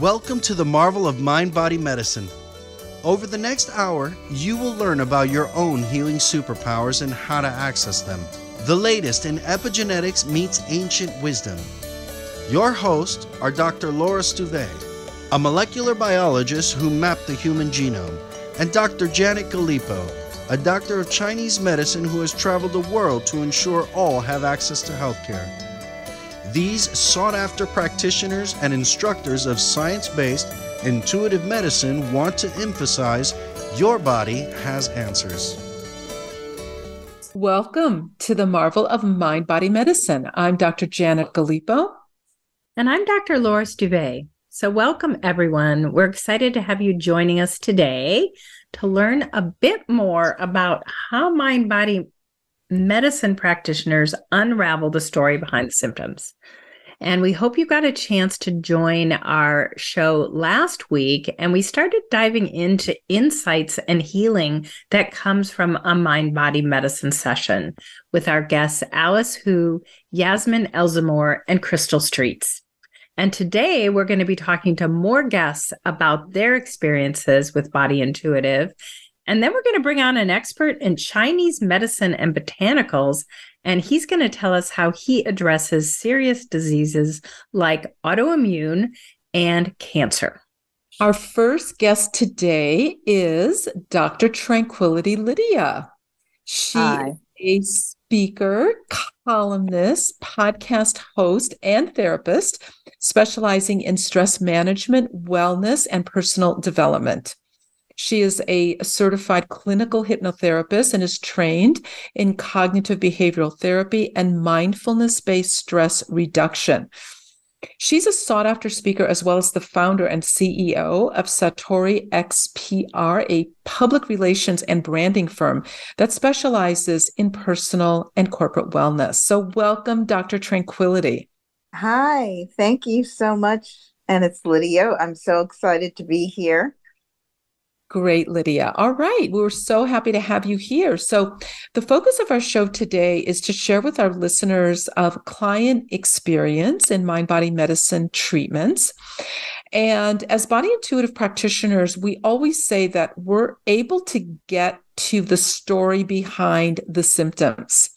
Welcome to the marvel of mind body medicine. Over the next hour, you will learn about your own healing superpowers and how to access them. The latest in epigenetics meets ancient wisdom. Your hosts are Dr. Laura Stuve, a molecular biologist who mapped the human genome, and Dr. Janet Galipo, a doctor of Chinese medicine who has traveled the world to ensure all have access to healthcare. These sought after practitioners and instructors of science based intuitive medicine want to emphasize your body has answers. Welcome to the marvel of mind body medicine. I'm Dr. Janet Galipo. And I'm Dr. Laura Stuve. So, welcome everyone. We're excited to have you joining us today to learn a bit more about how mind body medicine practitioners unravel the story behind the symptoms. And we hope you got a chance to join our show last week. And we started diving into insights and healing that comes from a mind body medicine session with our guests, Alice Hu, Yasmin Elzamor, and Crystal Streets. And today we're going to be talking to more guests about their experiences with Body Intuitive. And then we're going to bring on an expert in Chinese medicine and botanicals. And he's going to tell us how he addresses serious diseases like autoimmune and cancer. Our first guest today is Dr. Tranquility Lydia. She Hi. is a speaker, columnist, podcast host, and therapist specializing in stress management, wellness, and personal development. She is a certified clinical hypnotherapist and is trained in cognitive behavioral therapy and mindfulness based stress reduction. She's a sought after speaker as well as the founder and CEO of Satori XPR, a public relations and branding firm that specializes in personal and corporate wellness. So, welcome, Dr. Tranquility. Hi, thank you so much. And it's Lydia. I'm so excited to be here. Great, Lydia. All right. We are so happy to have you here. So, the focus of our show today is to share with our listeners of client experience in mind body medicine treatments. And as body intuitive practitioners, we always say that we're able to get to the story behind the symptoms.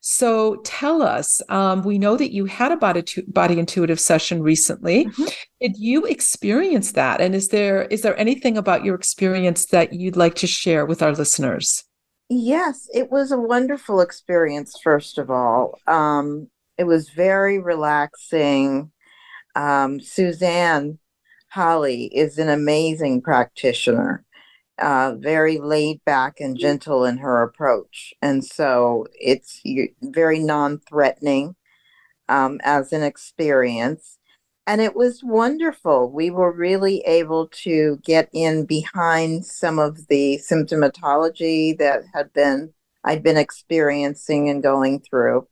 So tell us, um, we know that you had a body, body intuitive session recently. Mm-hmm. Did you experience that? And is there is there anything about your experience that you'd like to share with our listeners? Yes, it was a wonderful experience. First of all, um, it was very relaxing. Um, Suzanne Holly is an amazing practitioner uh, very laid back and gentle in her approach. And so it's very non threatening um, as an experience. And it was wonderful. We were really able to get in behind some of the symptomatology that had been I'd been experiencing and going through.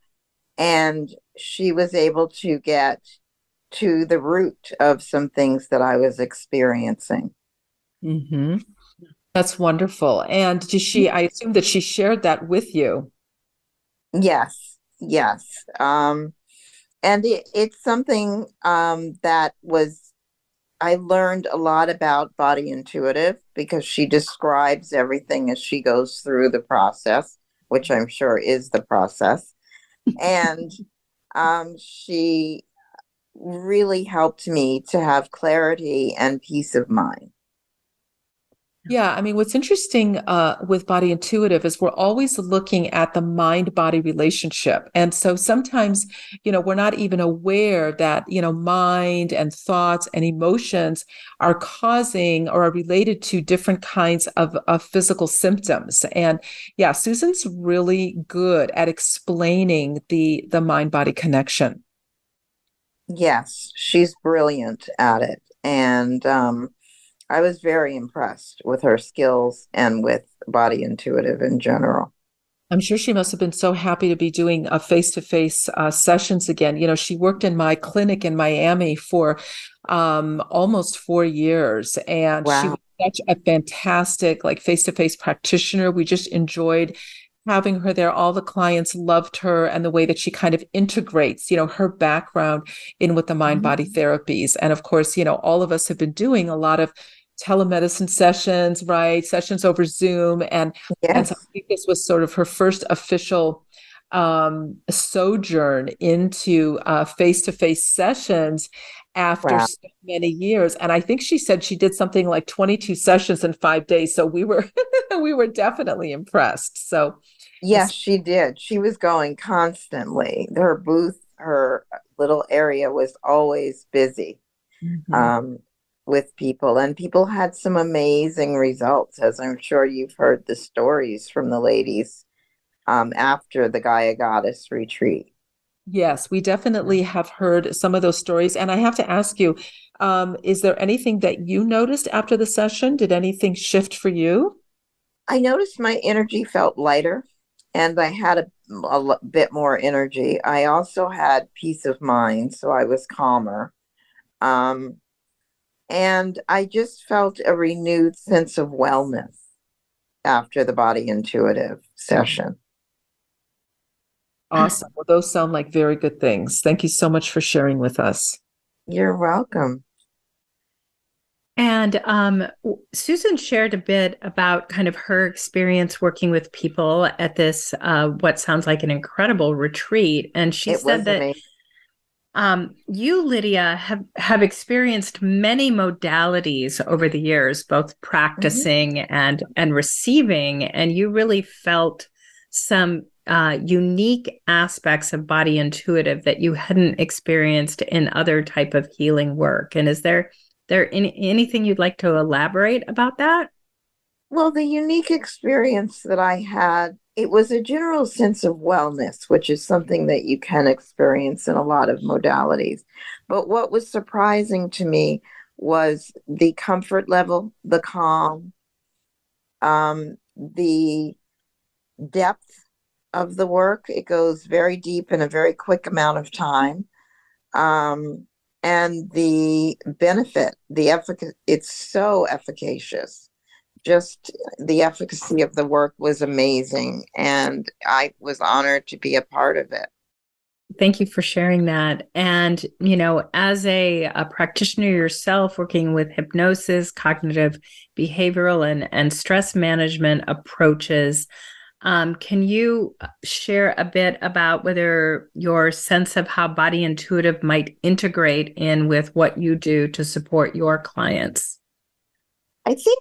And she was able to get to the root of some things that I was experiencing. Mm-hmm. That's wonderful. And did she, I assume that she shared that with you. Yes, yes. Um, and it, it's something um, that was, I learned a lot about body intuitive because she describes everything as she goes through the process, which I'm sure is the process. and um, she really helped me to have clarity and peace of mind. Yeah, I mean, what's interesting uh, with body intuitive is we're always looking at the mind body relationship. And so sometimes, you know, we're not even aware that, you know, mind and thoughts and emotions are causing or are related to different kinds of, of physical symptoms. And yeah, Susan's really good at explaining the the mind body connection. Yes, she's brilliant at it. And, um, I was very impressed with her skills and with body intuitive in general. I'm sure she must have been so happy to be doing a face-to-face uh, sessions again. You know, she worked in my clinic in Miami for um, almost four years, and wow. she was such a fantastic, like face-to-face practitioner. We just enjoyed having her there all the clients loved her and the way that she kind of integrates you know her background in with the mind body mm-hmm. therapies and of course you know all of us have been doing a lot of telemedicine sessions right sessions over zoom and yes. and so i think this was sort of her first official um, sojourn into face to face sessions after wow. so many years and i think she said she did something like 22 sessions in 5 days so we were we were definitely impressed so yes she did she was going constantly her booth her little area was always busy mm-hmm. um, with people and people had some amazing results as i'm sure you've heard the stories from the ladies um, after the gaia goddess retreat Yes, we definitely have heard some of those stories. And I have to ask you, um, is there anything that you noticed after the session? Did anything shift for you? I noticed my energy felt lighter and I had a, a bit more energy. I also had peace of mind, so I was calmer. Um, and I just felt a renewed sense of wellness after the body intuitive session. Awesome. Well, those sound like very good things. Thank you so much for sharing with us. You're welcome. And um, Susan shared a bit about kind of her experience working with people at this, uh, what sounds like an incredible retreat. And she it said that um, you, Lydia, have, have experienced many modalities over the years, both practicing mm-hmm. and and receiving, and you really felt some uh, unique aspects of body intuitive that you hadn't experienced in other type of healing work. And is there there any, anything you'd like to elaborate about that? Well the unique experience that i had it was a general sense of wellness which is something that you can experience in a lot of modalities. But what was surprising to me was the comfort level the calm um, the depth of the work. It goes very deep in a very quick amount of time. Um, and the benefit, the efficacy, it's so efficacious. Just the efficacy of the work was amazing. And I was honored to be a part of it. Thank you for sharing that. And, you know, as a, a practitioner yourself, working with hypnosis, cognitive behavioral, and, and stress management approaches, um, can you uh, share a bit about whether your sense of how body intuitive might integrate in with what you do to support your clients? I think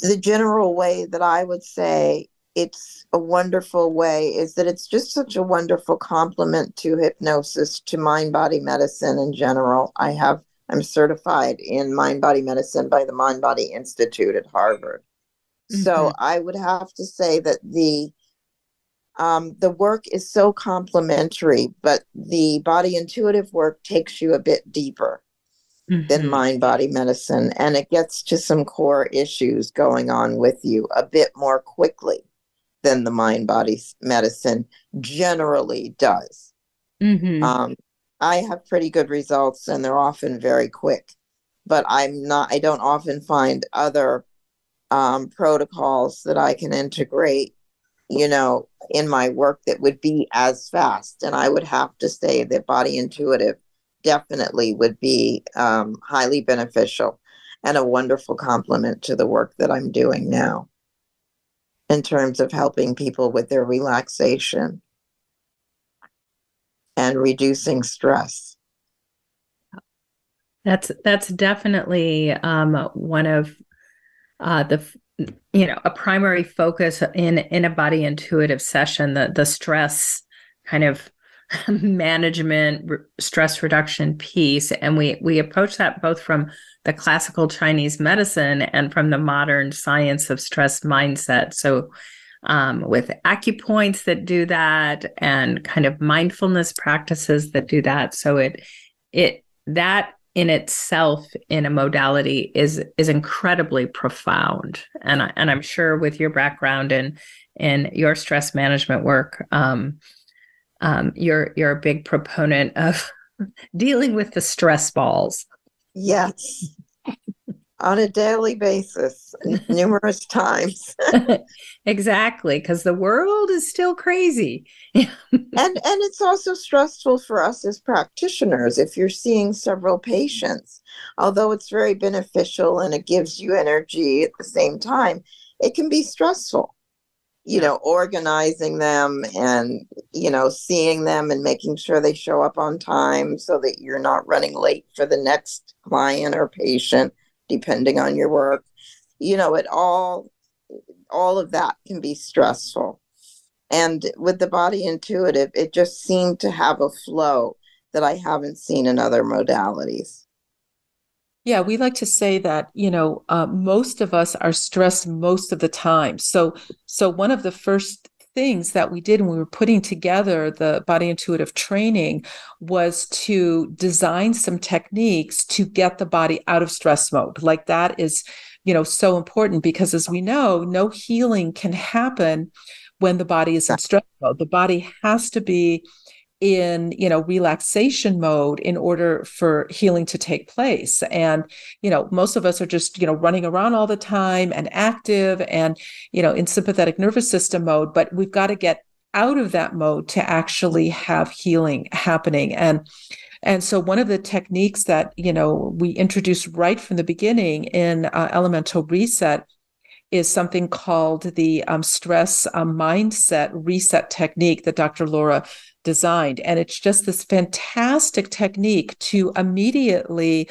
the general way that I would say it's a wonderful way is that it's just such a wonderful complement to hypnosis, to mind body medicine in general. I have, I'm certified in mind body medicine by the Mind Body Institute at Harvard. Mm-hmm. So I would have to say that the um, the work is so complementary, but the body intuitive work takes you a bit deeper mm-hmm. than mind body medicine, and it gets to some core issues going on with you a bit more quickly than the mind body medicine generally does. Mm-hmm. Um, I have pretty good results, and they're often very quick, but I'm not, I don't often find other um, protocols that I can integrate you know, in my work that would be as fast. And I would have to say that body intuitive definitely would be um, highly beneficial and a wonderful complement to the work that I'm doing now in terms of helping people with their relaxation and reducing stress. That's that's definitely um, one of uh, the you know a primary focus in in a body intuitive session the the stress kind of management stress reduction piece. And we we approach that both from the classical chinese medicine and from the modern science of stress mindset. So um, with acupoints that do that and kind of mindfulness practices that do that. So it it that in itself in a modality is is incredibly profound. And I, and I'm sure with your background in in your stress management work um, um, you're you're a big proponent of dealing with the stress balls. Yes on a daily basis, numerous times. exactly, because the world is still crazy. and and it's also stressful for us as practitioners if you're seeing several patients. Although it's very beneficial and it gives you energy at the same time, it can be stressful. You know, organizing them and, you know, seeing them and making sure they show up on time so that you're not running late for the next client or patient depending on your work. You know, it all all of that can be stressful. And with the body intuitive, it just seemed to have a flow that I haven't seen in other modalities. Yeah, we like to say that you know uh, most of us are stressed most of the time. So, so one of the first things that we did when we were putting together the body intuitive training was to design some techniques to get the body out of stress mode. Like that is, you know, so important because as we know, no healing can happen when the body is in stress mode. The body has to be in you know relaxation mode in order for healing to take place. And you know most of us are just you know running around all the time and active and you know in sympathetic nervous system mode but we've got to get out of that mode to actually have healing happening. And and so one of the techniques that you know we introduced right from the beginning in uh, elemental reset is something called the um, stress um, mindset reset technique that Dr. Laura designed. And it's just this fantastic technique to immediately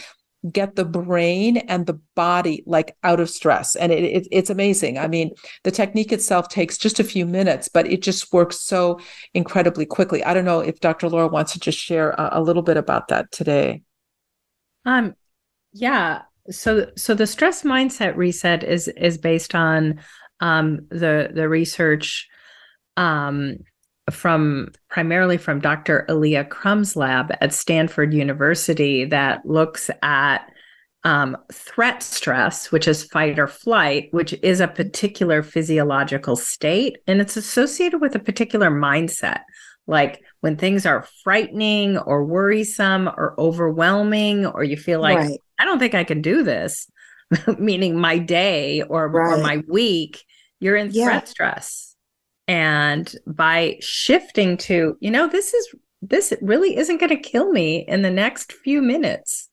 get the brain and the body like out of stress and it, it, it's amazing i mean the technique itself takes just a few minutes but it just works so incredibly quickly i don't know if dr laura wants to just share a, a little bit about that today um yeah so so the stress mindset reset is is based on um the the research um from primarily from Dr. Alia Crum's lab at Stanford University that looks at um, threat stress, which is fight or flight, which is a particular physiological state, and it's associated with a particular mindset. Like when things are frightening or worrisome or overwhelming, or you feel like, right. I don't think I can do this, meaning my day or, right. or my week, you're in yeah. threat stress and by shifting to you know this is this really isn't going to kill me in the next few minutes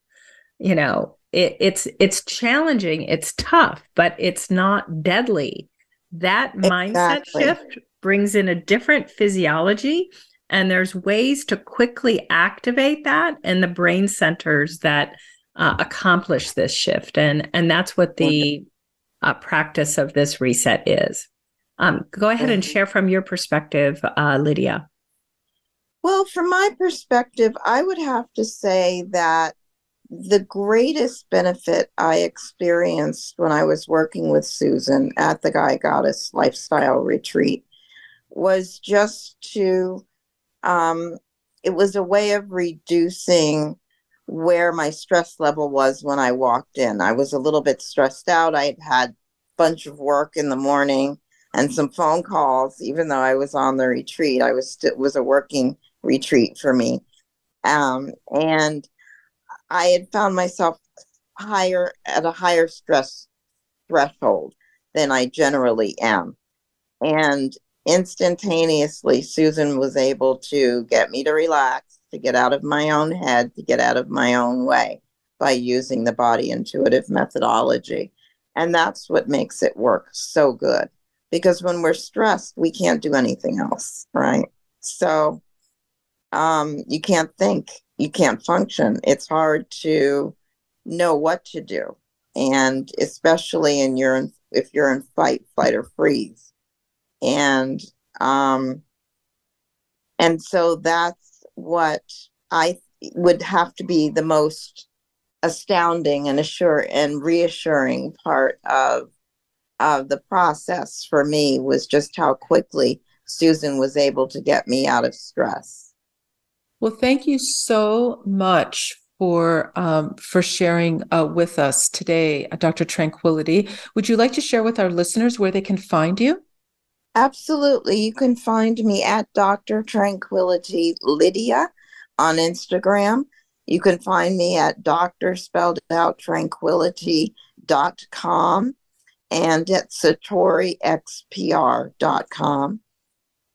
you know it, it's it's challenging it's tough but it's not deadly that exactly. mindset shift brings in a different physiology and there's ways to quickly activate that in the brain centers that uh, accomplish this shift. And and that's what the uh, practice of this reset is. Um, go ahead and share from your perspective, uh, Lydia. Well, from my perspective, I would have to say that the greatest benefit I experienced when I was working with Susan at the Gaia Goddess Lifestyle Retreat was just to, um, it was a way of reducing where my stress level was when I walked in. I was a little bit stressed out. I had had a bunch of work in the morning and some phone calls, even though I was on the retreat. I was it was a working retreat for me. Um, and I had found myself higher at a higher stress threshold than I generally am. And instantaneously, Susan was able to get me to relax, to get out of my own head, to get out of my own way by using the body intuitive methodology. And that's what makes it work so good because when we're stressed, we can't do anything else, right? So um, you can't think, you can't function. It's hard to know what to do, and especially in your if you're in fight, flight, or freeze, and um, and so that's what I would have to be the most astounding and assure and reassuring part of of the process for me was just how quickly Susan was able to get me out of stress. Well, thank you so much for um, for sharing uh, with us today, uh, Dr. Tranquility. Would you like to share with our listeners where they can find you? Absolutely. You can find me at Dr. Tranquility Lydia on Instagram. You can find me at Dr. spelled out tranquility satorixpr.com and at satorixpr.com.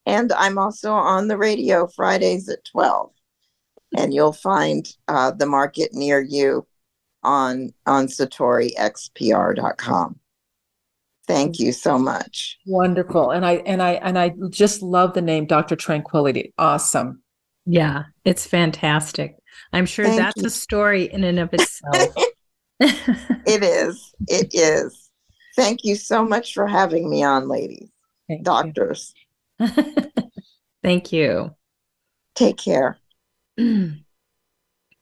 And I'm also on the radio Fridays at 12. And you'll find uh, the market near you on, on satorixpr.com. Thank you so much. Wonderful. And I and I and I just love the name Dr. Tranquility. Awesome. Yeah, it's fantastic. I'm sure Thank that's you. a story in and of itself. it is. It is. Thank you so much for having me on, ladies. Thank Doctors. Thank you. Take care. All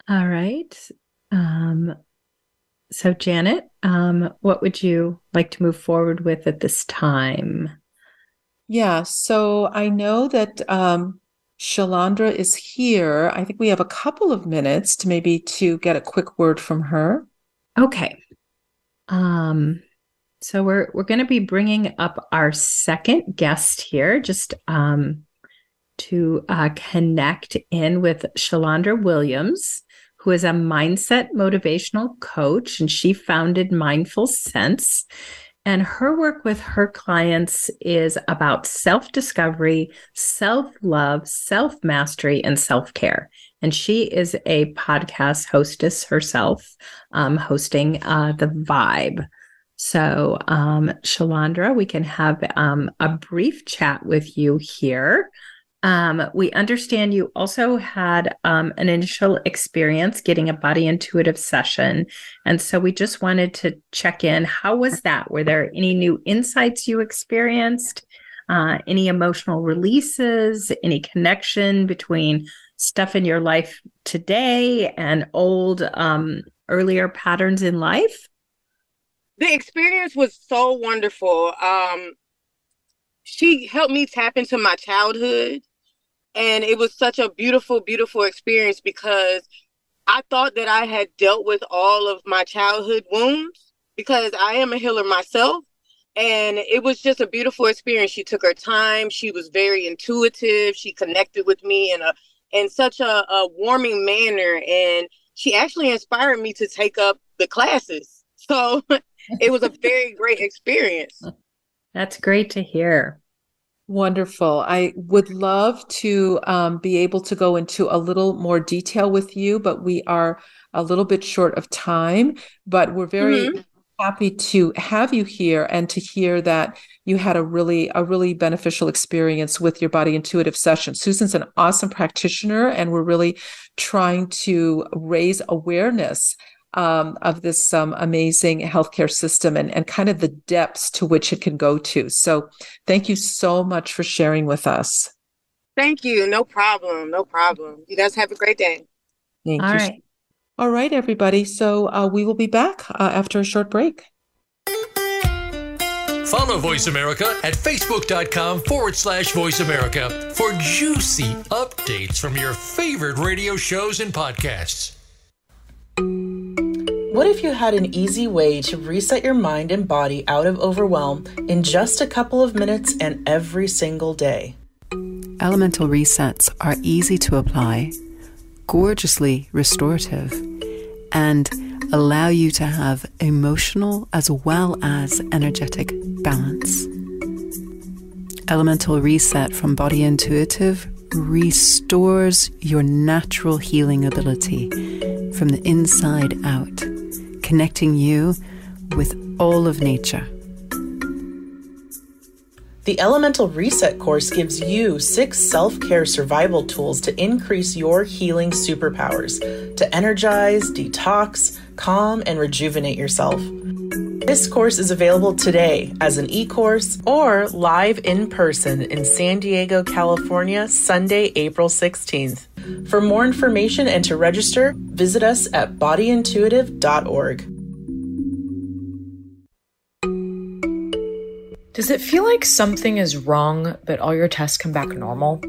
right. Um, so, Janet, um, what would you like to move forward with at this time? Yeah. So I know that um, Shalandra is here. I think we have a couple of minutes to maybe to get a quick word from her. Okay. Um, so we're we're going to be bringing up our second guest here, just um, to uh, connect in with Shalandra Williams, who is a mindset motivational coach, and she founded Mindful Sense. And her work with her clients is about self discovery, self love, self mastery, and self care. And she is a podcast hostess herself, um, hosting uh, The Vibe. So, um, Shalandra, we can have um, a brief chat with you here. Um, we understand you also had um, an initial experience getting a body intuitive session. And so we just wanted to check in. How was that? Were there any new insights you experienced? Uh, any emotional releases? Any connection between stuff in your life today and old, um, earlier patterns in life? The experience was so wonderful. Um, she helped me tap into my childhood and it was such a beautiful, beautiful experience because I thought that I had dealt with all of my childhood wounds because I am a healer myself. And it was just a beautiful experience. She took her time. She was very intuitive. She connected with me in a in such a, a warming manner. And she actually inspired me to take up the classes. So it was a very great experience. That's great to hear. Wonderful. I would love to um, be able to go into a little more detail with you, but we are a little bit short of time. But we're very mm-hmm. happy to have you here and to hear that you had a really a really beneficial experience with your body intuitive session. Susan's an awesome practitioner, and we're really trying to raise awareness um, of this um, amazing healthcare system and, and kind of the depths to which it can go to. So, thank you so much for sharing with us. Thank you. No problem. No problem. You guys have a great day. Thank All you. Right. All right, everybody. So, uh, we will be back uh, after a short break. Follow Voice America at facebook.com forward slash voice America for juicy updates from your favorite radio shows and podcasts. What if you had an easy way to reset your mind and body out of overwhelm in just a couple of minutes and every single day? Elemental resets are easy to apply, gorgeously restorative, and allow you to have emotional as well as energetic balance. Elemental Reset from Body Intuitive restores your natural healing ability from the inside out connecting you with all of nature. The Elemental Reset course gives you six self care survival tools to increase your healing superpowers, to energize, detox, calm, and rejuvenate yourself. This course is available today as an e course or live in person in San Diego, California, Sunday, April 16th. For more information and to register, visit us at bodyintuitive.org. Does it feel like something is wrong, but all your tests come back normal?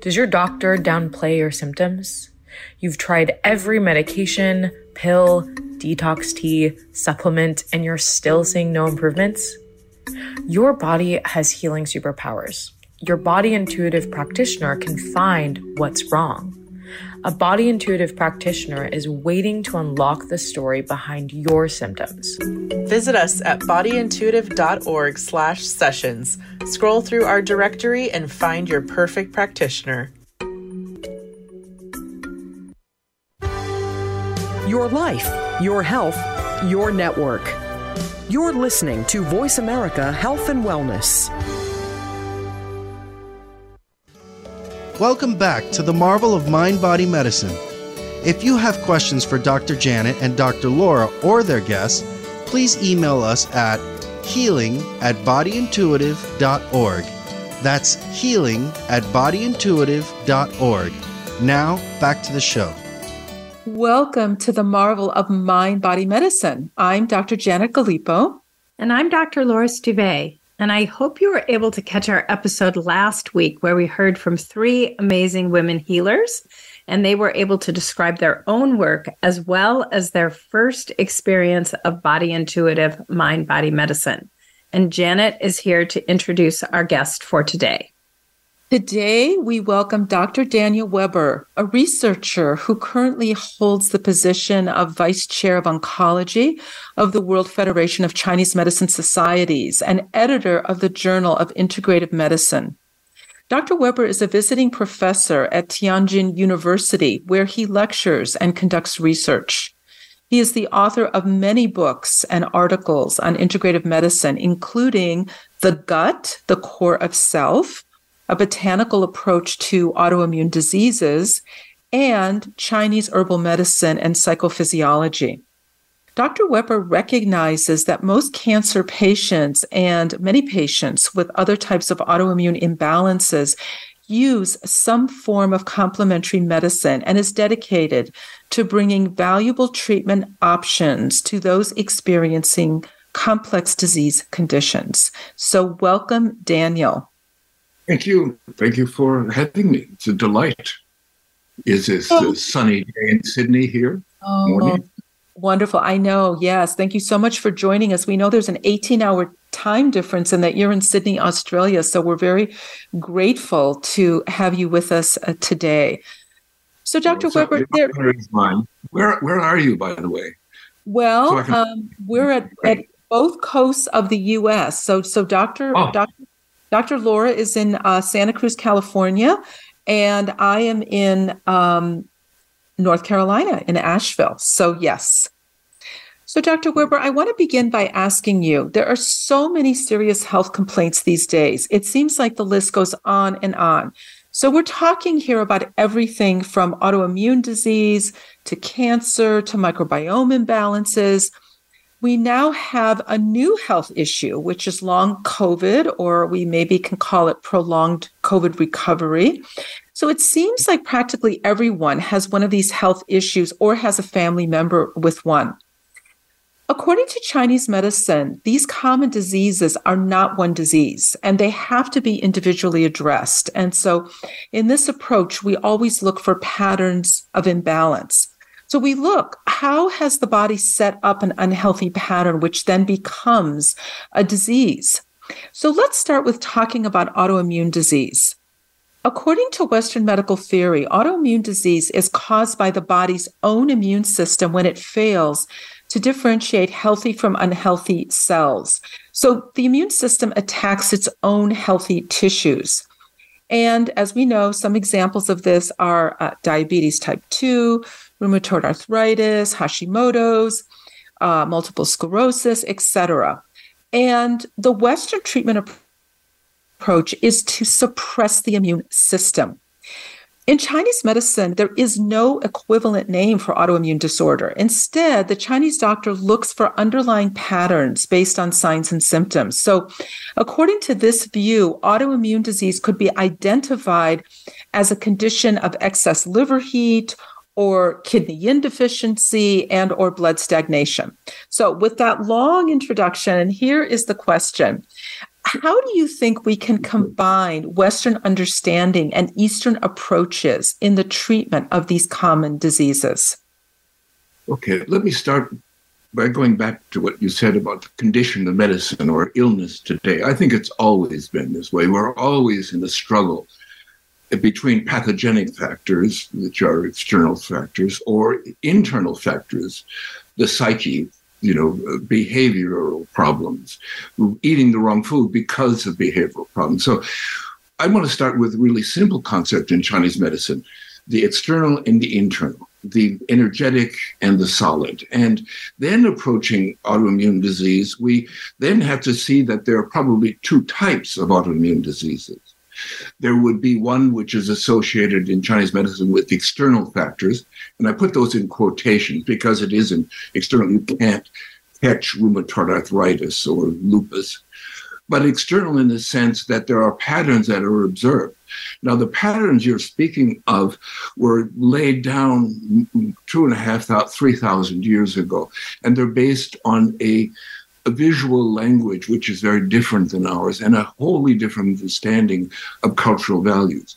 Does your doctor downplay your symptoms? You've tried every medication, pill, detox tea, supplement, and you're still seeing no improvements? Your body has healing superpowers your body intuitive practitioner can find what's wrong. a body intuitive practitioner is waiting to unlock the story behind your symptoms. Visit us at bodyintuitive.org slash sessions. Scroll through our directory and find your perfect practitioner. Your life, your health, your network. You're listening to Voice America Health and Wellness. Welcome back to the marvel of mind body medicine. If you have questions for Dr. Janet and Dr. Laura or their guests, please email us at healing at bodyintuitive.org. That's healing at bodyintuitive.org. Now, back to the show. Welcome to the marvel of mind body medicine. I'm Dr. Janet Galipo. And I'm Dr. Laura Stuve. And I hope you were able to catch our episode last week where we heard from three amazing women healers, and they were able to describe their own work as well as their first experience of body intuitive mind body medicine. And Janet is here to introduce our guest for today. Today, we welcome Dr. Daniel Weber, a researcher who currently holds the position of Vice Chair of Oncology of the World Federation of Chinese Medicine Societies and editor of the Journal of Integrative Medicine. Dr. Weber is a visiting professor at Tianjin University, where he lectures and conducts research. He is the author of many books and articles on integrative medicine, including The Gut, the Core of Self, a botanical approach to autoimmune diseases, and Chinese herbal medicine and psychophysiology. Dr. Weber recognizes that most cancer patients and many patients with other types of autoimmune imbalances use some form of complementary medicine and is dedicated to bringing valuable treatment options to those experiencing complex disease conditions. So, welcome, Daniel. Thank you. Thank you for having me. It's a delight. Is this oh. a sunny day in Sydney here? Oh, Morning? wonderful. I know. Yes. Thank you so much for joining us. We know there's an 18 hour time difference and that you're in Sydney, Australia. So we're very grateful to have you with us uh, today. So, Dr. Well, Weber, there, where, where are you, by the way? Well, so can, um, we're at, at both coasts of the U.S. So, so Dr. Oh. Dr. Dr. Laura is in uh, Santa Cruz, California, and I am in um, North Carolina, in Asheville. So, yes. So, Dr. Weber, I want to begin by asking you there are so many serious health complaints these days. It seems like the list goes on and on. So, we're talking here about everything from autoimmune disease to cancer to microbiome imbalances we now have a new health issue, which is long COVID, or we maybe can call it prolonged COVID recovery. So it seems like practically everyone has one of these health issues or has a family member with one. According to Chinese medicine, these common diseases are not one disease and they have to be individually addressed. And so in this approach, we always look for patterns of imbalance. So we look, how has the body set up an unhealthy pattern, which then becomes a disease? So let's start with talking about autoimmune disease. According to Western medical theory, autoimmune disease is caused by the body's own immune system when it fails to differentiate healthy from unhealthy cells. So the immune system attacks its own healthy tissues. And as we know, some examples of this are uh, diabetes type 2, rheumatoid arthritis, Hashimoto's, uh, multiple sclerosis, etc. And the Western treatment approach is to suppress the immune system. In Chinese medicine, there is no equivalent name for autoimmune disorder. Instead, the Chinese doctor looks for underlying patterns based on signs and symptoms. So, according to this view, autoimmune disease could be identified as a condition of excess liver heat or kidney yin deficiency and or blood stagnation. So with that long introduction, here is the question. How do you think we can combine Western understanding and Eastern approaches in the treatment of these common diseases? Okay, let me start by going back to what you said about the condition of medicine or illness today. I think it's always been this way. We're always in a struggle between pathogenic factors, which are external factors, or internal factors, the psyche, you know, behavioral problems, eating the wrong food because of behavioral problems. So I want to start with a really simple concept in Chinese medicine the external and the internal, the energetic and the solid. And then approaching autoimmune disease, we then have to see that there are probably two types of autoimmune diseases. There would be one which is associated in Chinese medicine with external factors. And I put those in quotations because it isn't external. You can't catch rheumatoid arthritis or lupus, but external in the sense that there are patterns that are observed. Now, the patterns you're speaking of were laid down two and a half, three thousand years ago, and they're based on a a visual language which is very different than ours and a wholly different understanding of cultural values.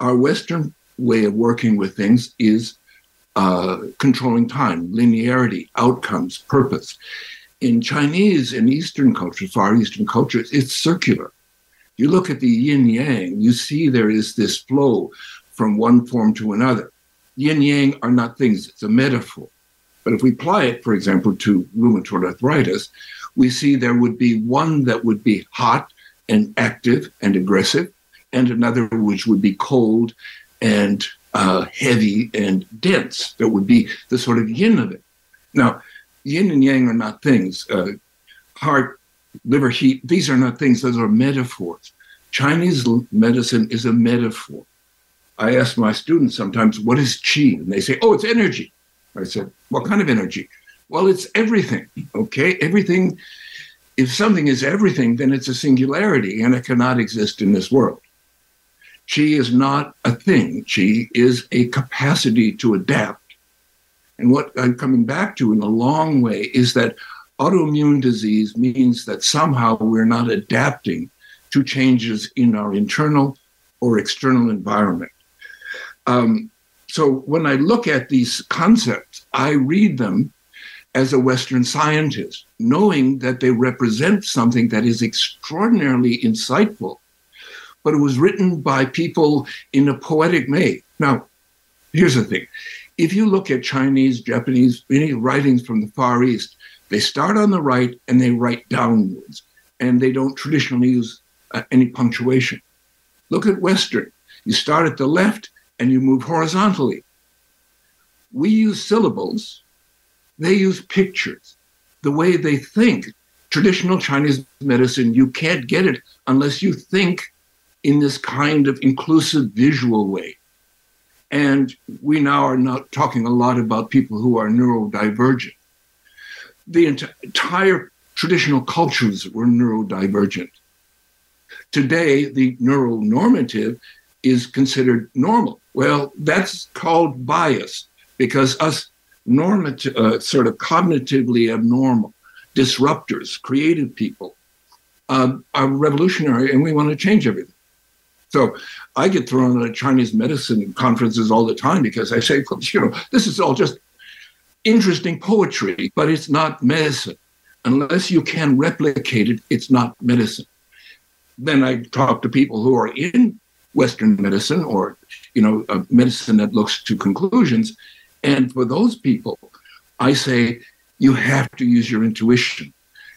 Our Western way of working with things is uh, controlling time, linearity, outcomes, purpose. In Chinese and Eastern culture, Far Eastern cultures, it's circular. You look at the yin yang, you see there is this flow from one form to another. Yin yang are not things, it's a metaphor. But if we apply it, for example, to rheumatoid arthritis, we see there would be one that would be hot and active and aggressive, and another which would be cold and uh, heavy and dense. That would be the sort of yin of it. Now, yin and yang are not things. Uh, heart, liver heat, these are not things, those are metaphors. Chinese medicine is a metaphor. I ask my students sometimes, what is qi? And they say, oh, it's energy. I said, what kind of energy? Well, it's everything, okay? Everything, if something is everything, then it's a singularity and it cannot exist in this world. Qi is not a thing, Qi is a capacity to adapt. And what I'm coming back to in a long way is that autoimmune disease means that somehow we're not adapting to changes in our internal or external environment. Um, so when I look at these concepts, I read them as a Western scientist, knowing that they represent something that is extraordinarily insightful, but it was written by people in a poetic way. Now, here's the thing if you look at Chinese, Japanese, any writings from the Far East, they start on the right and they write downwards, and they don't traditionally use uh, any punctuation. Look at Western. You start at the left and you move horizontally. We use syllables they use pictures. The way they think, traditional Chinese medicine, you can't get it unless you think in this kind of inclusive visual way. And we now are not talking a lot about people who are neurodivergent. The entire traditional cultures were neurodivergent. Today, the neuronormative is considered normal. Well, that's called bias because us normative, uh, sort of cognitively abnormal, disruptors, creative people, um, are revolutionary, and we want to change everything. So I get thrown at Chinese medicine conferences all the time because I say, you know, this is all just interesting poetry, but it's not medicine. Unless you can replicate it, it's not medicine. Then I talk to people who are in Western medicine or, you know, medicine that looks to conclusions, and for those people, I say you have to use your intuition.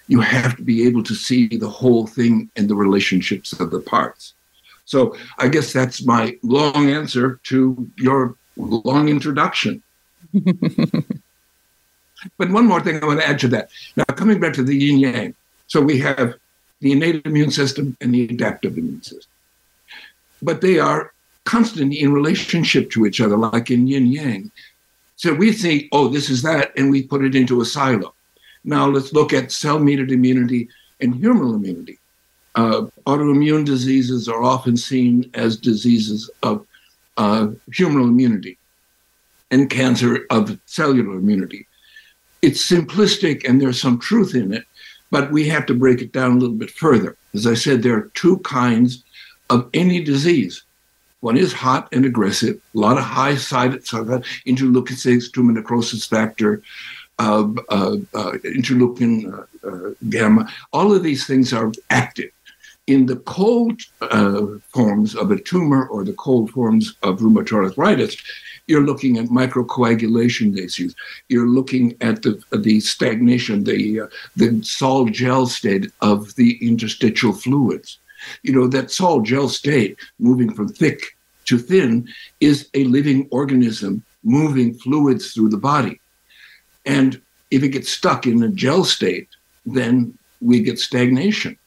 You have to be able to see the whole thing and the relationships of the parts. So I guess that's my long answer to your long introduction. but one more thing I want to add to that. Now, coming back to the yin yang. So we have the innate immune system and the adaptive immune system. But they are constantly in relationship to each other, like in yin yang. So we think, oh, this is that, and we put it into a silo. Now let's look at cell mediated immunity and humoral immunity. Uh, autoimmune diseases are often seen as diseases of uh, humoral immunity and cancer of cellular immunity. It's simplistic and there's some truth in it, but we have to break it down a little bit further. As I said, there are two kinds of any disease one is hot and aggressive, a lot of high sided interleukin 6, tumor necrosis factor, uh, uh, uh, interleukin uh, uh, gamma. All of these things are active. in the cold uh, forms of a tumor or the cold forms of rheumatoid arthritis, you're looking at microcoagulation issues. You're looking at the the stagnation, the uh, the sol gel state of the interstitial fluids. You know that sol gel state, moving from thick to thin, is a living organism moving fluids through the body. And if it gets stuck in a gel state, then we get stagnation.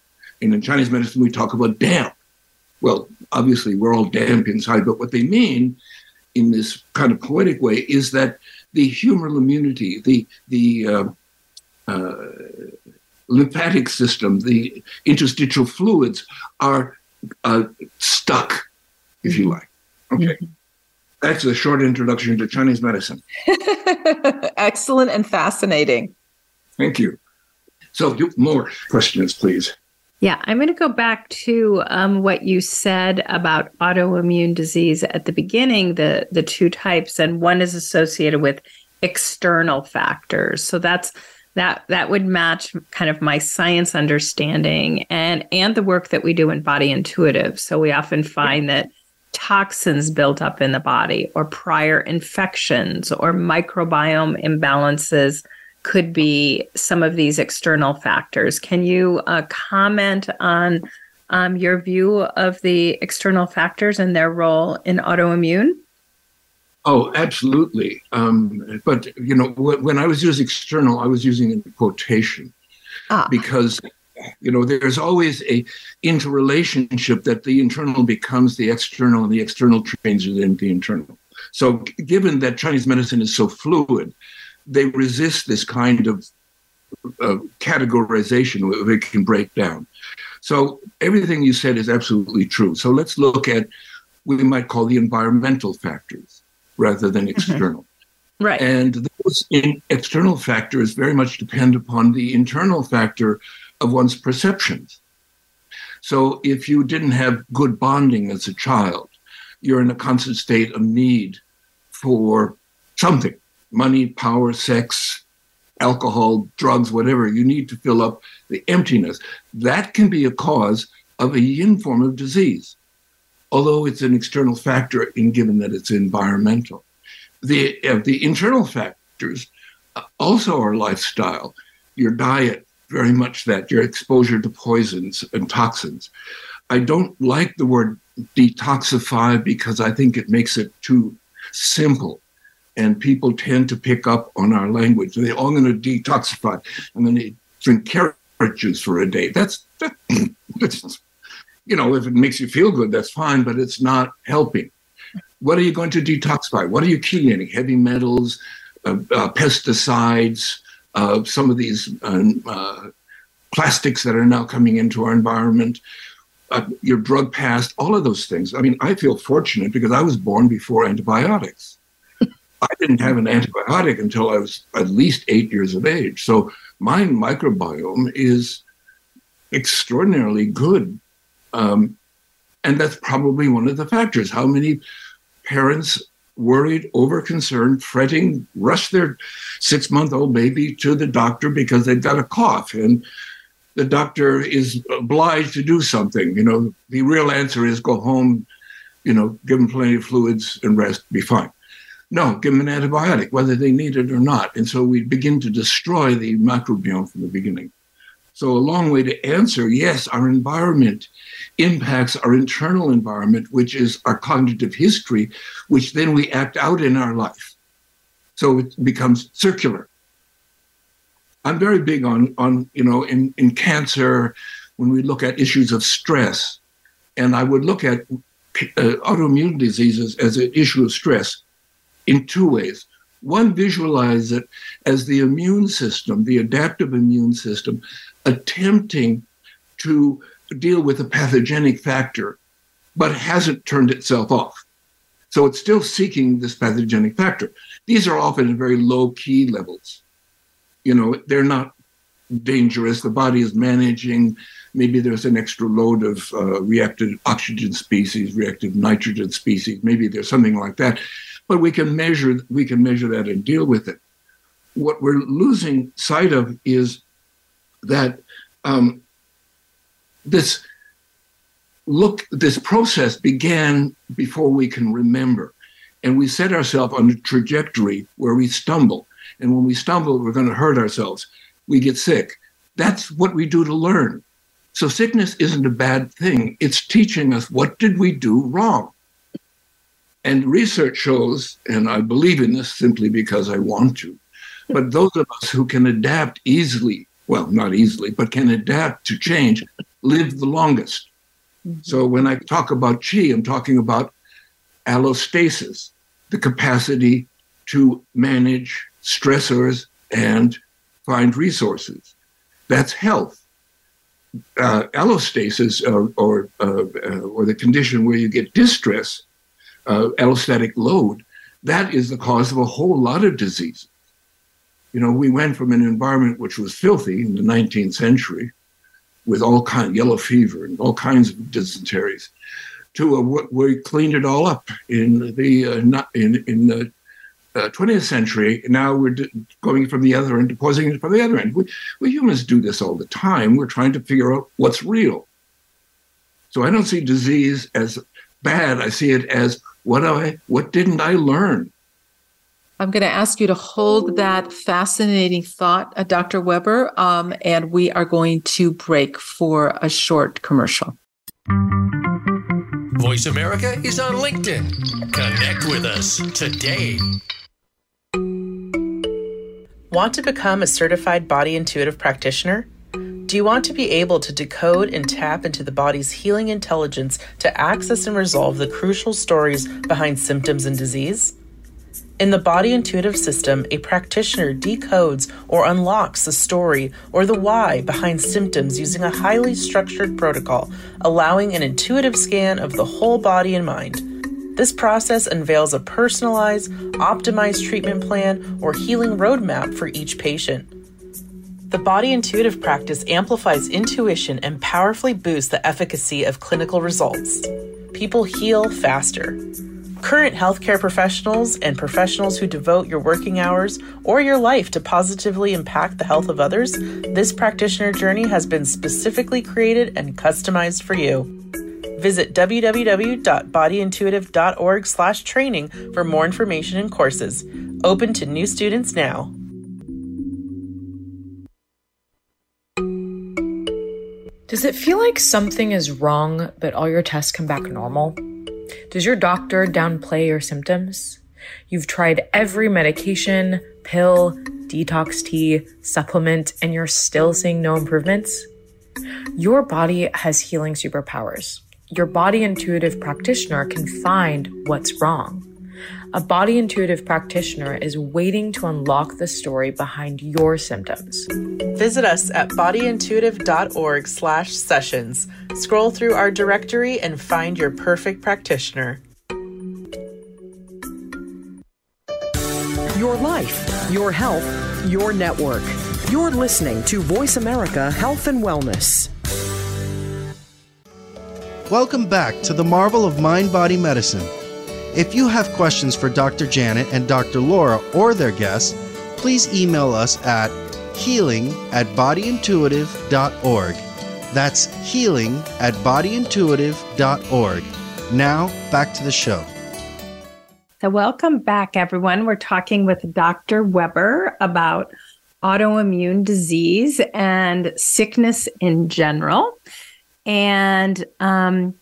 And in Chinese medicine, we talk about damp. Well, obviously, we're all damp inside, but what they mean in this kind of poetic way is that the humoral immunity, the the uh, uh, lymphatic system, the interstitial fluids are uh, stuck, if you like. Okay. Mm-hmm. That's a short introduction to Chinese medicine. Excellent and fascinating. Thank you. So, more questions, please. Yeah, I'm going to go back to um, what you said about autoimmune disease at the beginning. The the two types, and one is associated with external factors. So that's that that would match kind of my science understanding and and the work that we do in Body Intuitive. So we often find that toxins built up in the body, or prior infections, or microbiome imbalances could be some of these external factors. Can you uh, comment on um, your view of the external factors and their role in autoimmune? Oh, absolutely. Um, but you know, when I was using external, I was using in quotation ah. because you know there's always a interrelationship that the internal becomes the external and the external changes into the internal. So, given that Chinese medicine is so fluid, they resist this kind of uh, categorization it can break down. So everything you said is absolutely true. So let's look at we might call the environmental factors rather than mm-hmm. external. Mm-hmm. Right. And those in external factors very much depend upon the internal factor of one's perceptions. So if you didn't have good bonding as a child, you're in a constant state of need for something money, power, sex, alcohol, drugs, whatever. You need to fill up the emptiness. That can be a cause of a yin form of disease, although it's an external factor in given that it's environmental. The, uh, the internal factors also are lifestyle, your diet, very much that, your exposure to poisons and toxins. I don't like the word detoxify because I think it makes it too simple and people tend to pick up on our language. They're all going to detoxify. I'm going to drink carrot juice for a day. That's, that, that's, you know, if it makes you feel good, that's fine, but it's not helping. What are you going to detoxify? What are you killing? Heavy metals, uh, uh, pesticides, uh, some of these um, uh, plastics that are now coming into our environment. Uh, your drug past, all of those things. I mean, I feel fortunate because I was born before antibiotics. I didn't have an antibiotic until I was at least eight years of age. So my microbiome is extraordinarily good. Um, and that's probably one of the factors. How many parents worried, over concerned, fretting, rush their six month old baby to the doctor because they've got a cough and the doctor is obliged to do something. You know, the real answer is go home, you know, give them plenty of fluids and rest, be fine. No, give them an antibiotic, whether they need it or not. And so we begin to destroy the microbiome from the beginning. So, a long way to answer yes, our environment impacts our internal environment, which is our cognitive history, which then we act out in our life. So it becomes circular. I'm very big on, on you know, in, in cancer, when we look at issues of stress, and I would look at uh, autoimmune diseases as an issue of stress in two ways. One, visualize it as the immune system, the adaptive immune system, attempting to deal with a pathogenic factor, but hasn't turned itself off. So it's still seeking this pathogenic factor. These are often very low key levels. You know, they're not dangerous. The body is managing. Maybe there's an extra load of uh, reactive oxygen species, reactive nitrogen species. Maybe there's something like that but we can measure we can measure that and deal with it. What we're losing sight of is that um, this look, this process began before we can remember. And we set ourselves on a trajectory where we stumble. And when we stumble, we're going to hurt ourselves. We get sick. That's what we do to learn. So sickness isn't a bad thing. It's teaching us what did we do wrong. And research shows, and I believe in this simply because I want to, but those of us who can adapt easily, well, not easily, but can adapt to change, live the longest. Mm-hmm. So when I talk about chi, I'm talking about allostasis, the capacity to manage stressors and find resources. That's health. Uh, allostasis, uh, or uh, uh or the condition where you get distress, uh, allostatic load, that is the cause of a whole lot of diseases. You know, we went from an environment which was filthy in the 19th century, with all kind yellow fever and all kinds of dysenteries, to a, we cleaned it all up in the uh, in in the uh, 20th century. Now we're going from the other end to it from the other end. We, we humans do this all the time. We're trying to figure out what's real. So I don't see disease as bad. I see it as what I what didn't I learn? I'm going to ask you to hold that fascinating thought, uh, Dr. Weber, um, and we are going to break for a short commercial. Voice America is on LinkedIn. Connect with us today. Want to become a certified body intuitive practitioner? Do you want to be able to decode and tap into the body's healing intelligence to access and resolve the crucial stories behind symptoms and disease? In the body intuitive system, a practitioner decodes or unlocks the story or the why behind symptoms using a highly structured protocol, allowing an intuitive scan of the whole body and mind. This process unveils a personalized, optimized treatment plan or healing roadmap for each patient. The body intuitive practice amplifies intuition and powerfully boosts the efficacy of clinical results. People heal faster. Current healthcare professionals and professionals who devote your working hours or your life to positively impact the health of others, this practitioner journey has been specifically created and customized for you. Visit www.bodyintuitive.org slash training for more information and courses. Open to new students now. Does it feel like something is wrong, but all your tests come back normal? Does your doctor downplay your symptoms? You've tried every medication, pill, detox tea, supplement, and you're still seeing no improvements? Your body has healing superpowers your body intuitive practitioner can find what's wrong. A body intuitive practitioner is waiting to unlock the story behind your symptoms. Visit us at bodyintuitive.org slash sessions. Scroll through our directory and find your perfect practitioner. Your life, your health, your network. You're listening to Voice America Health and Wellness. Welcome back to the marvel of mind body medicine. If you have questions for Dr. Janet and Dr. Laura or their guests, please email us at healing at bodyintuitive.org. That's healing at bodyintuitive.org. Now, back to the show. So, welcome back, everyone. We're talking with Dr. Weber about autoimmune disease and sickness in general. And um,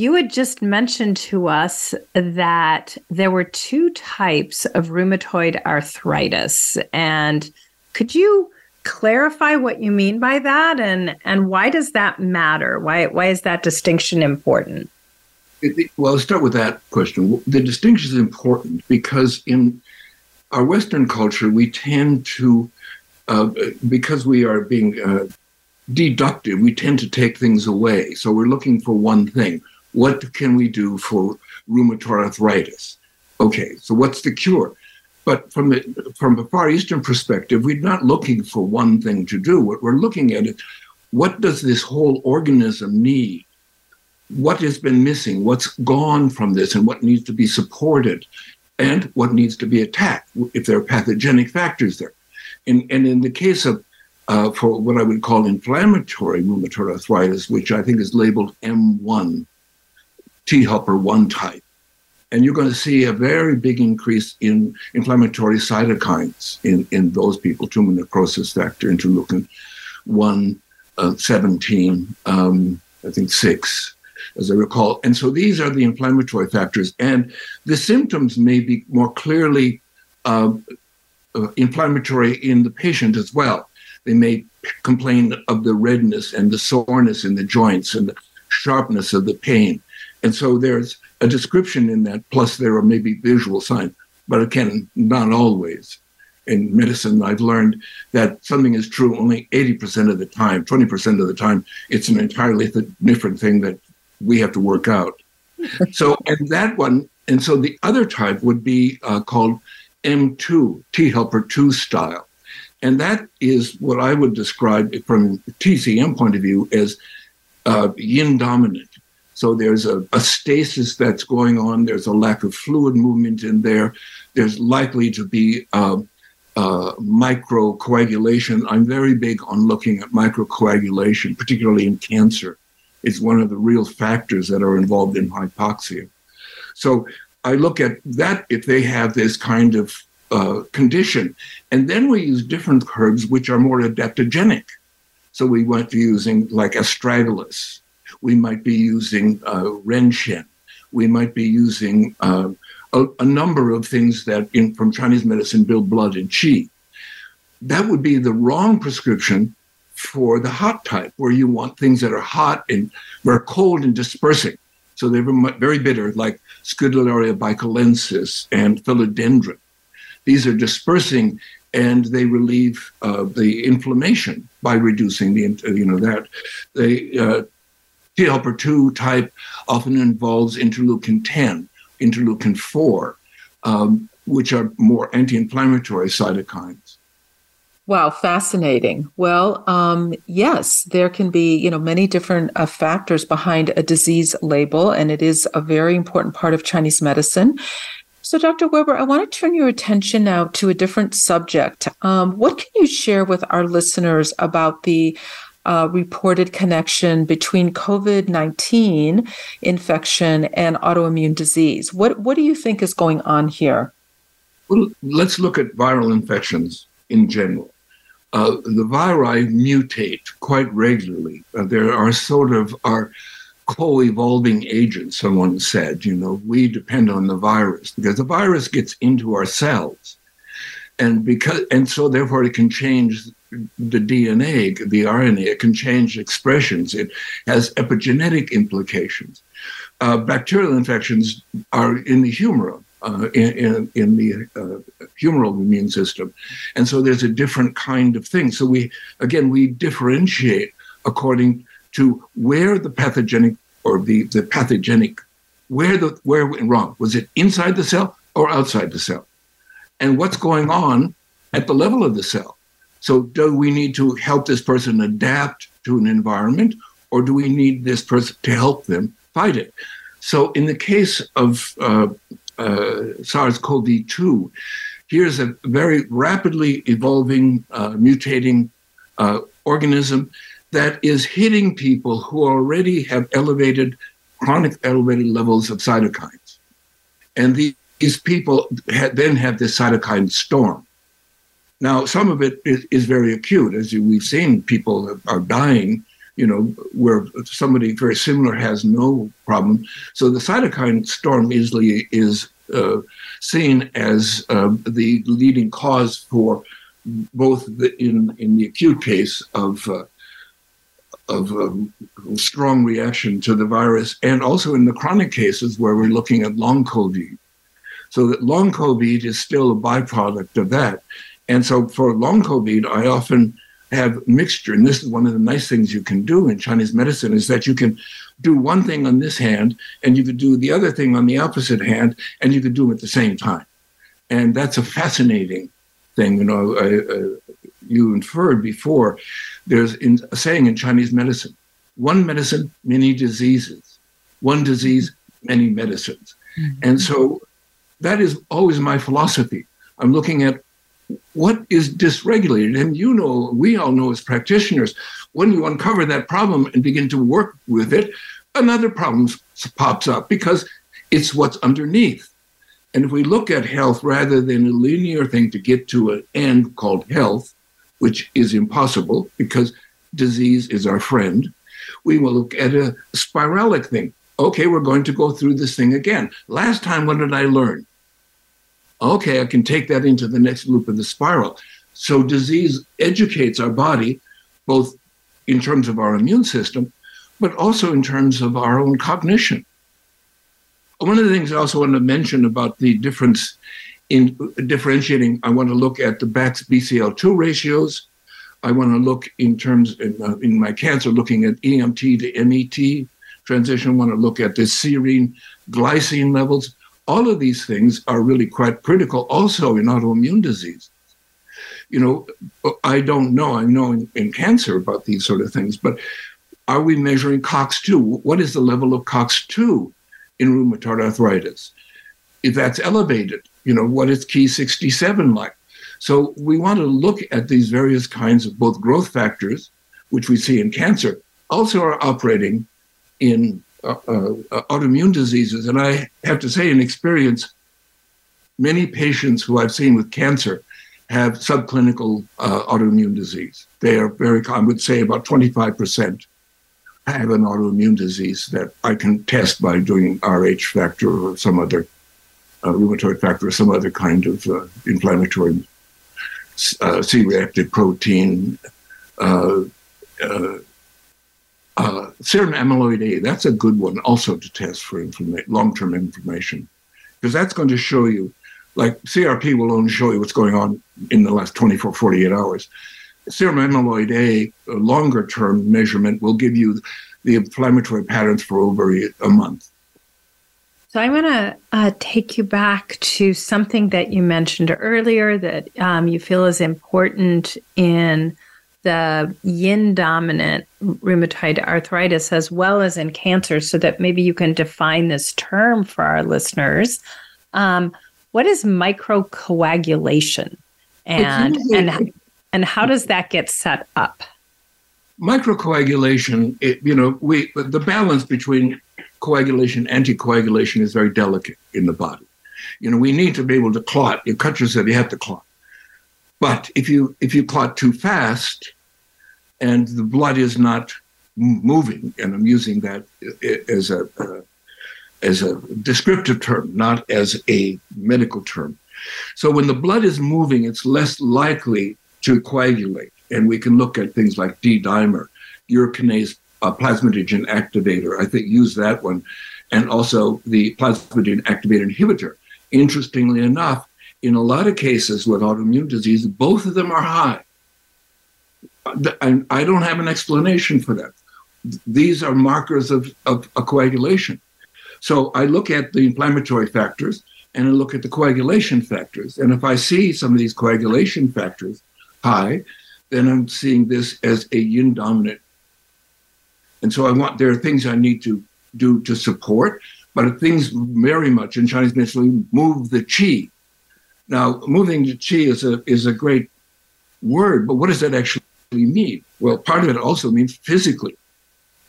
you had just mentioned to us that there were two types of rheumatoid arthritis. And could you clarify what you mean by that and, and why does that matter? Why, why is that distinction important? well, let's start with that question. The distinction is important because in our Western culture, we tend to, uh, because we are being uh, deductive. We tend to take things away. So we're looking for one thing. What can we do for rheumatoid arthritis? Okay, so what's the cure? But from the from a Far Eastern perspective, we're not looking for one thing to do. What we're looking at is what does this whole organism need? What has been missing? What's gone from this, and what needs to be supported, and what needs to be attacked if there are pathogenic factors there. And, and in the case of uh, for what I would call inflammatory rheumatoid arthritis, which I think is labeled M1, T helper 1 type. And you're going to see a very big increase in inflammatory cytokines in, in those people, tumor necrosis factor, interleukin 1, uh, 17, um, I think 6, as I recall. And so these are the inflammatory factors. And the symptoms may be more clearly uh, uh, inflammatory in the patient as well. They may complain of the redness and the soreness in the joints and the sharpness of the pain. And so there's a description in that, plus there are maybe visual signs, but again, not always. In medicine, I've learned that something is true only 80% of the time, 20% of the time, it's an entirely th- different thing that we have to work out. so, and that one, and so the other type would be uh, called M2, T helper 2 style. And that is what I would describe from TCM point of view as uh, yin dominant. So there's a, a, stasis that's going on. There's a lack of fluid movement in there. There's likely to be uh, uh, microcoagulation. I'm very big on looking at microcoagulation, particularly in cancer. It's one of the real factors that are involved in hypoxia. So I look at that if they have this kind of uh, condition. And then we use different herbs which are more adaptogenic. So we went to using like astragalus. We might be using uh, renshen. We might be using uh, a, a, number of things that in, from Chinese medicine build blood and qi. That would be the wrong prescription for the hot type, where you want things that are hot and are cold and dispersing. So they're very bitter, like Scutellaria baicalensis and Phellodendron. These are dispersing and they relieve uh, the inflammation by reducing the, you know, that. they uh, helper 2 type often involves interleukin 10, interleukin 4, um, which are more anti inflammatory cytokines. Wow, fascinating. Well, um, yes, there can be you know many different uh, factors behind a disease label, and it is a very important part of Chinese medicine. So, Dr. Weber, I want to turn your attention now to a different subject. Um, what can you share with our listeners about the uh, reported connection between COVID 19 infection and autoimmune disease? What, what do you think is going on here? Well, let's look at viral infections in general. Uh, the viri mutate quite regularly. Uh, there are sort of our co-evolving agents, someone said. You know, we depend on the virus because the virus gets into our cells. And because and so therefore it can change the DNA, the RNA, it can change expressions. It has epigenetic implications. Uh, bacterial infections are in the humor uh, in, in, in, the uh, humoral immune system. And so there's a different kind of thing. So we, again, we differentiate according to where the pathogenic or the, the pathogenic, where the where went wrong. Was it inside the cell or outside the cell? And what's going on at the level of the cell? So do we need to help this person adapt to an environment or do we need this person to help them fight it? So in the case of uh, uh, SARS-CoV-2, here's a very rapidly evolving, uh, mutating uh, organism that is hitting people who already have elevated, chronic elevated levels of cytokines. And these people then have this cytokine storm. Now, some of it is, is very acute, as we've seen people are dying, you know, where somebody very similar has no problem. So the cytokine storm easily is uh, seen as uh, the leading cause for both the, in in the acute case of uh, of um, strong reaction to the virus, and also in the chronic cases where we're looking at long COVID. So that long COVID is still a byproduct of that. And so for long COVID, I often have mixture. And this is one of the nice things you can do in Chinese medicine is that you can do one thing on this hand and you could do the other thing on the opposite hand and you could do them at the same time. And that's a fascinating thing. You know, I, uh, you inferred before there's in, a saying in Chinese medicine one medicine, many diseases, one disease, many medicines. Mm-hmm. And so that is always my philosophy. I'm looking at what is dysregulated? And you know, we all know as practitioners, when you uncover that problem and begin to work with it, another problem pops up because it's what's underneath. And if we look at health rather than a linear thing to get to an end called health, which is impossible because disease is our friend, we will look at a spiralic thing. Okay, we're going to go through this thing again. Last time, what did I learn? Okay, I can take that into the next loop of the spiral. So disease educates our body, both in terms of our immune system, but also in terms of our own cognition. One of the things I also want to mention about the difference in differentiating, I want to look at the Bax BCL2 ratios. I want to look in terms in, uh, in my cancer, looking at EMT to MET transition. I want to look at the serine glycine levels. All of these things are really quite critical also in autoimmune disease. You know, I don't know, I know in, in cancer about these sort of things, but are we measuring COX2? What is the level of COX2 in rheumatoid arthritis. If that's elevated, you know, what is Ki67 like? So we want to look at these various kinds of both growth factors, which we see in cancer, also are operating in uh, uh, autoimmune diseases. And I have to say, in experience, many patients who I've seen with cancer have subclinical uh, autoimmune disease. They are very, I would say, about 25% have an autoimmune disease that I can test by doing Rh factor or some other uh, rheumatoid factor or some other kind of uh, inflammatory uh, C-reactive protein. Uh, uh, serum amyloid A, that's a good one also to test for inflama- long-term inflammation because that's going to show you, like CRP will only show you what's going on in the last 24, 48 hours serum amyloid A, a longer term measurement, will give you the inflammatory patterns for over a month. So I want to uh, take you back to something that you mentioned earlier that um, you feel is important in the yin dominant rheumatoid arthritis as well as in cancer, so that maybe you can define this term for our listeners. Um, what is microcoagulation? And, and and how does that get set up? Microcoagulation, it, you know, we the balance between coagulation and anticoagulation is very delicate in the body. You know, we need to be able to clot. Your country said you have to clot. But if you if you clot too fast and the blood is not moving, and I'm using that as a uh, as a descriptive term, not as a medical term. So when the blood is moving, it's less likely to coagulate. And we can look at things like D-dimer, urokinase uh, plasminogen activator. I think use that one. And also the plasminogen activator inhibitor. Interestingly enough, in a lot of cases with autoimmune disease, both of them are high. And I don't have an explanation for that. These are markers of, of coagulation. So I look at the inflammatory factors and I look at the coagulation factors. And if I see some of these coagulation factors high, then I'm seeing this as a yin dominant. And so I want, there are things I need to do to support, but things very much in Chinese medicine move the qi. Now, moving the qi is a, is a great word, but what does that actually mean? Well, part of it also means physically.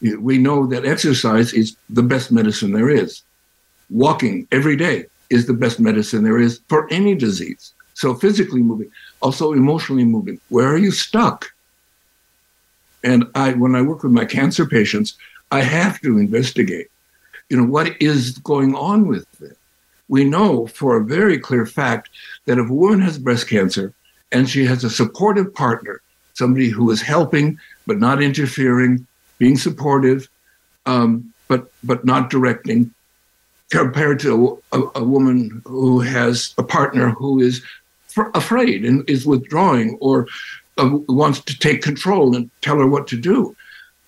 We know that exercise is the best medicine there is. Walking every day is the best medicine there is for any disease. So physically moving, also emotionally moving. Where are you stuck? And I, when I work with my cancer patients, I have to investigate, you know, what is going on with it. We know for a very clear fact that if a woman has breast cancer and she has a supportive partner, somebody who is helping but not interfering, being supportive, um, but but not directing, compared to a, a, woman who has a partner who is afraid and is withdrawing or uh, wants to take control and tell her what to do.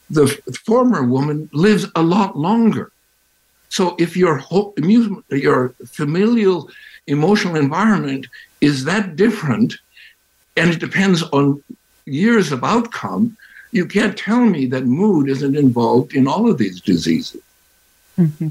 The former woman lives a lot longer. So if your whole, your familial emotional environment is that different, and it depends on years of outcome, you can't tell me that mood isn't involved in all of these diseases. Mm-hmm.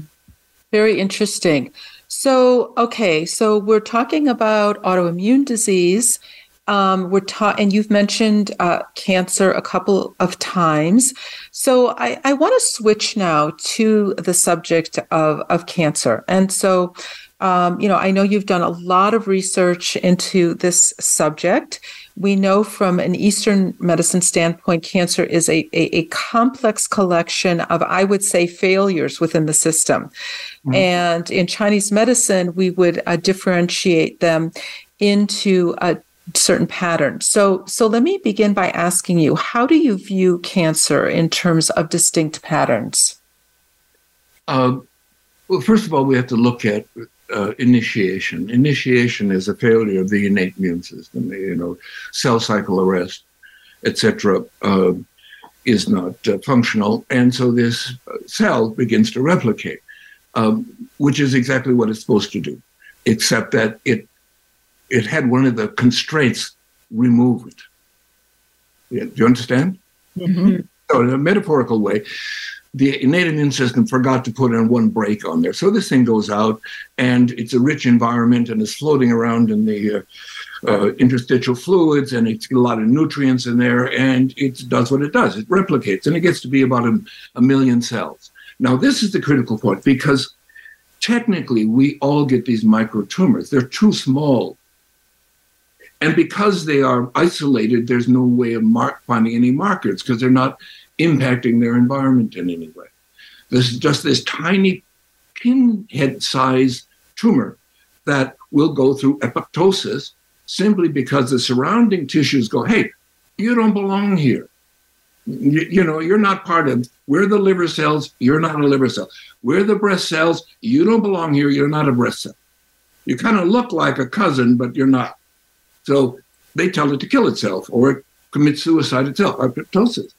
Very interesting. So, okay, so we're talking about autoimmune disease Um, we're taught, and you've mentioned uh, cancer a couple of times. So I, I want to switch now to the subject of, of cancer. And so, um, you know, I know you've done a lot of research into this subject. We know from an Eastern medicine standpoint, cancer is a, a, a complex collection of, I would say, failures within the system. Mm-hmm. And in Chinese medicine, we would uh, differentiate them into a certain patterns. So, so let me begin by asking you: How do you view cancer in terms of distinct patterns? Uh, well, first of all, we have to look at uh, initiation. Initiation is a failure of the innate immune system. You know, cell cycle arrest, etc., uh, is not uh, functional, and so this cell begins to replicate, um, which is exactly what it's supposed to do, except that it it had one of the constraints removed. Yeah, do you understand? Mm-hmm. So, in a metaphorical way, the innate immune system forgot to put in one brake on there. So this thing goes out, and it's a rich environment, and it's floating around in the uh, uh, interstitial fluids, and it's got a lot of nutrients in there, and it does what it does. It replicates, and it gets to be about a, a million cells. Now, this is the critical point because technically we all get these microtumors. They're too small. And because they are isolated, there's no way of mar- finding any markers because they're not impacting their environment in any way. There's just this tiny pinhead size tumor that will go through apoptosis simply because the surrounding tissues go, hey, you don't belong here. You, you, know, you're not part of, we're the liver cells, you're not a liver cell. We're the breast cells, you don't belong here, you're not a breast cell. You kind of look like a cousin, but you're not. So they tell it to kill itself or commit suicide itself, apoptosis.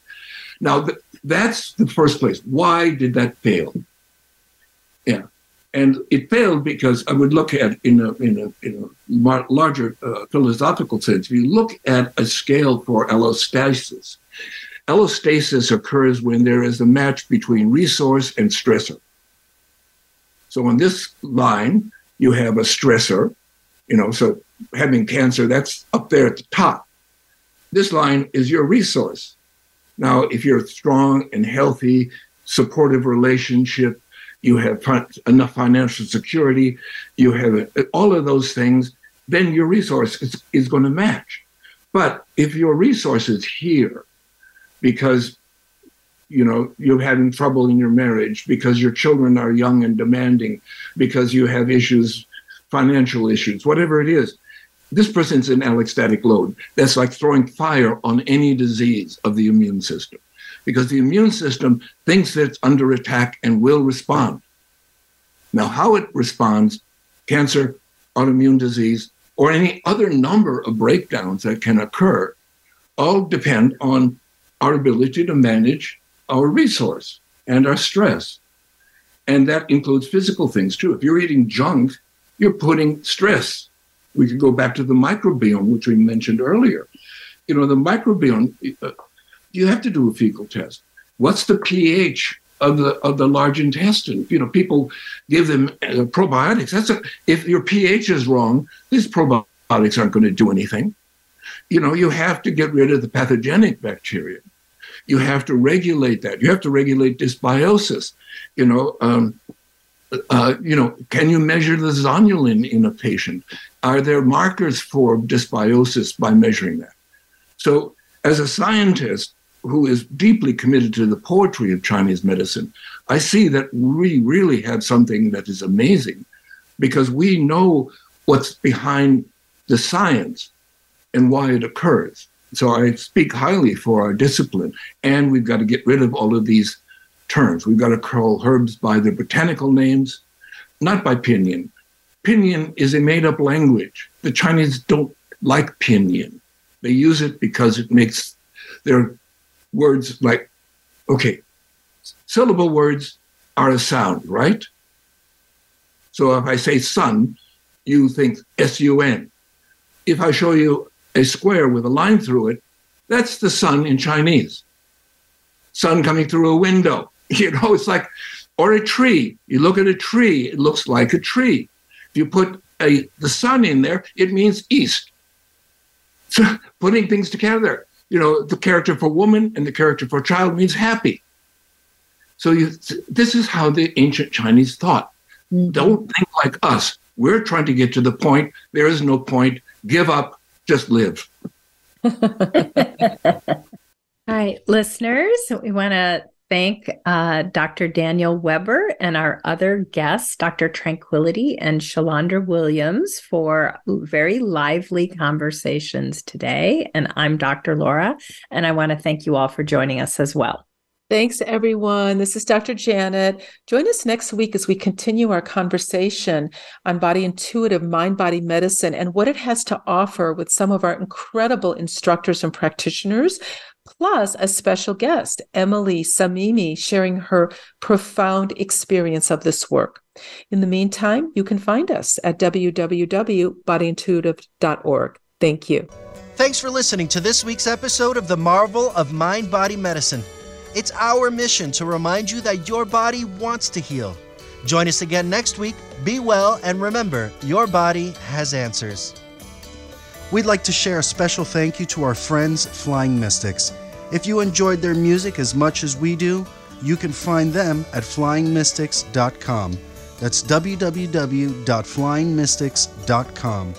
Now, th- that's the first place. Why did that fail? Yeah. And it failed because I would look at in a in a, in a larger uh, philosophical sense. If you look at a scale for allostasis, allostasis occurs when there is a match between resource and stressor. So on this line, you have a stressor, you know, so having cancer, that's up there at the top. This line is your resource. Now, if you're strong and healthy, supportive relationship, you have enough financial security, you have uh, all of those things, then your resource is, is going to match. But if your resource is here because you know you're having trouble in your marriage because your children are young and demanding because you have issues financial issues whatever it is this person's an allostatic load. That's like throwing fire on any disease of the immune system because the immune system thinks that it's under attack and will respond. Now, how it responds, cancer, autoimmune disease, or any other number of breakdowns that can occur, all depend on our ability to manage our resource and our stress. And that includes physical things too. If you're eating junk, you're putting stress we could go back to the microbiome, which we mentioned earlier. You know, the microbiome, uh, you have to do a fecal test. What's the pH of the of the large intestine? You know, people give them uh, probiotics. That's a, if your pH is wrong, these probiotics aren't going to do anything. You know, you have to get rid of the pathogenic bacteria. You have to regulate that. You have to regulate dysbiosis. You know, um, uh, you know, can you measure the zonulin in a patient? Are there markers for dysbiosis by measuring that? So, as a scientist who is deeply committed to the poetry of Chinese medicine, I see that we really have something that is amazing because we know what's behind the science and why it occurs. So I speak highly for our discipline, and we've got to get rid of all of these terms. We've got to call herbs by their botanical names, not by pinyin. Pinyin is a made up language. The Chinese don't like pinyin. They use it because it makes their words like, okay, syllable words are a sound, right? So if I say sun, you think S U N. If I show you a square with a line through it, that's the sun in Chinese. Sun coming through a window. You know, it's like, or a tree. You look at a tree, it looks like a tree. If you put a, the sun in there, it means east. So putting things together. You know, the character for woman and the character for child means happy. So you, this is how the ancient Chinese thought. Mm-hmm. Don't think like us. We're trying to get to the point. There is no point. Give up. Just live. All right, listeners, we want to thank uh, Dr. Daniel Weber and our other guests, Dr. Tranquility and Shalandra Williams, for very lively conversations today. And I'm Dr. Laura, and I want to thank you all for joining us as well. Thanks, everyone. This is Dr. Janet. Join us next week as we continue our conversation on body intuitive mind body medicine and what it has to offer with some of our incredible instructors and practitioners, plus a special guest, Emily Samimi, sharing her profound experience of this work. In the meantime, you can find us at www.bodyintuitive.org. Thank you. Thanks for listening to this week's episode of The Marvel of Mind Body Medicine. It's our mission to remind you that your body wants to heal. Join us again next week. Be well, and remember, your body has answers. We'd like to share a special thank you to our friends, Flying Mystics. If you enjoyed their music as much as we do, you can find them at flyingmystics.com. That's www.flyingmystics.com.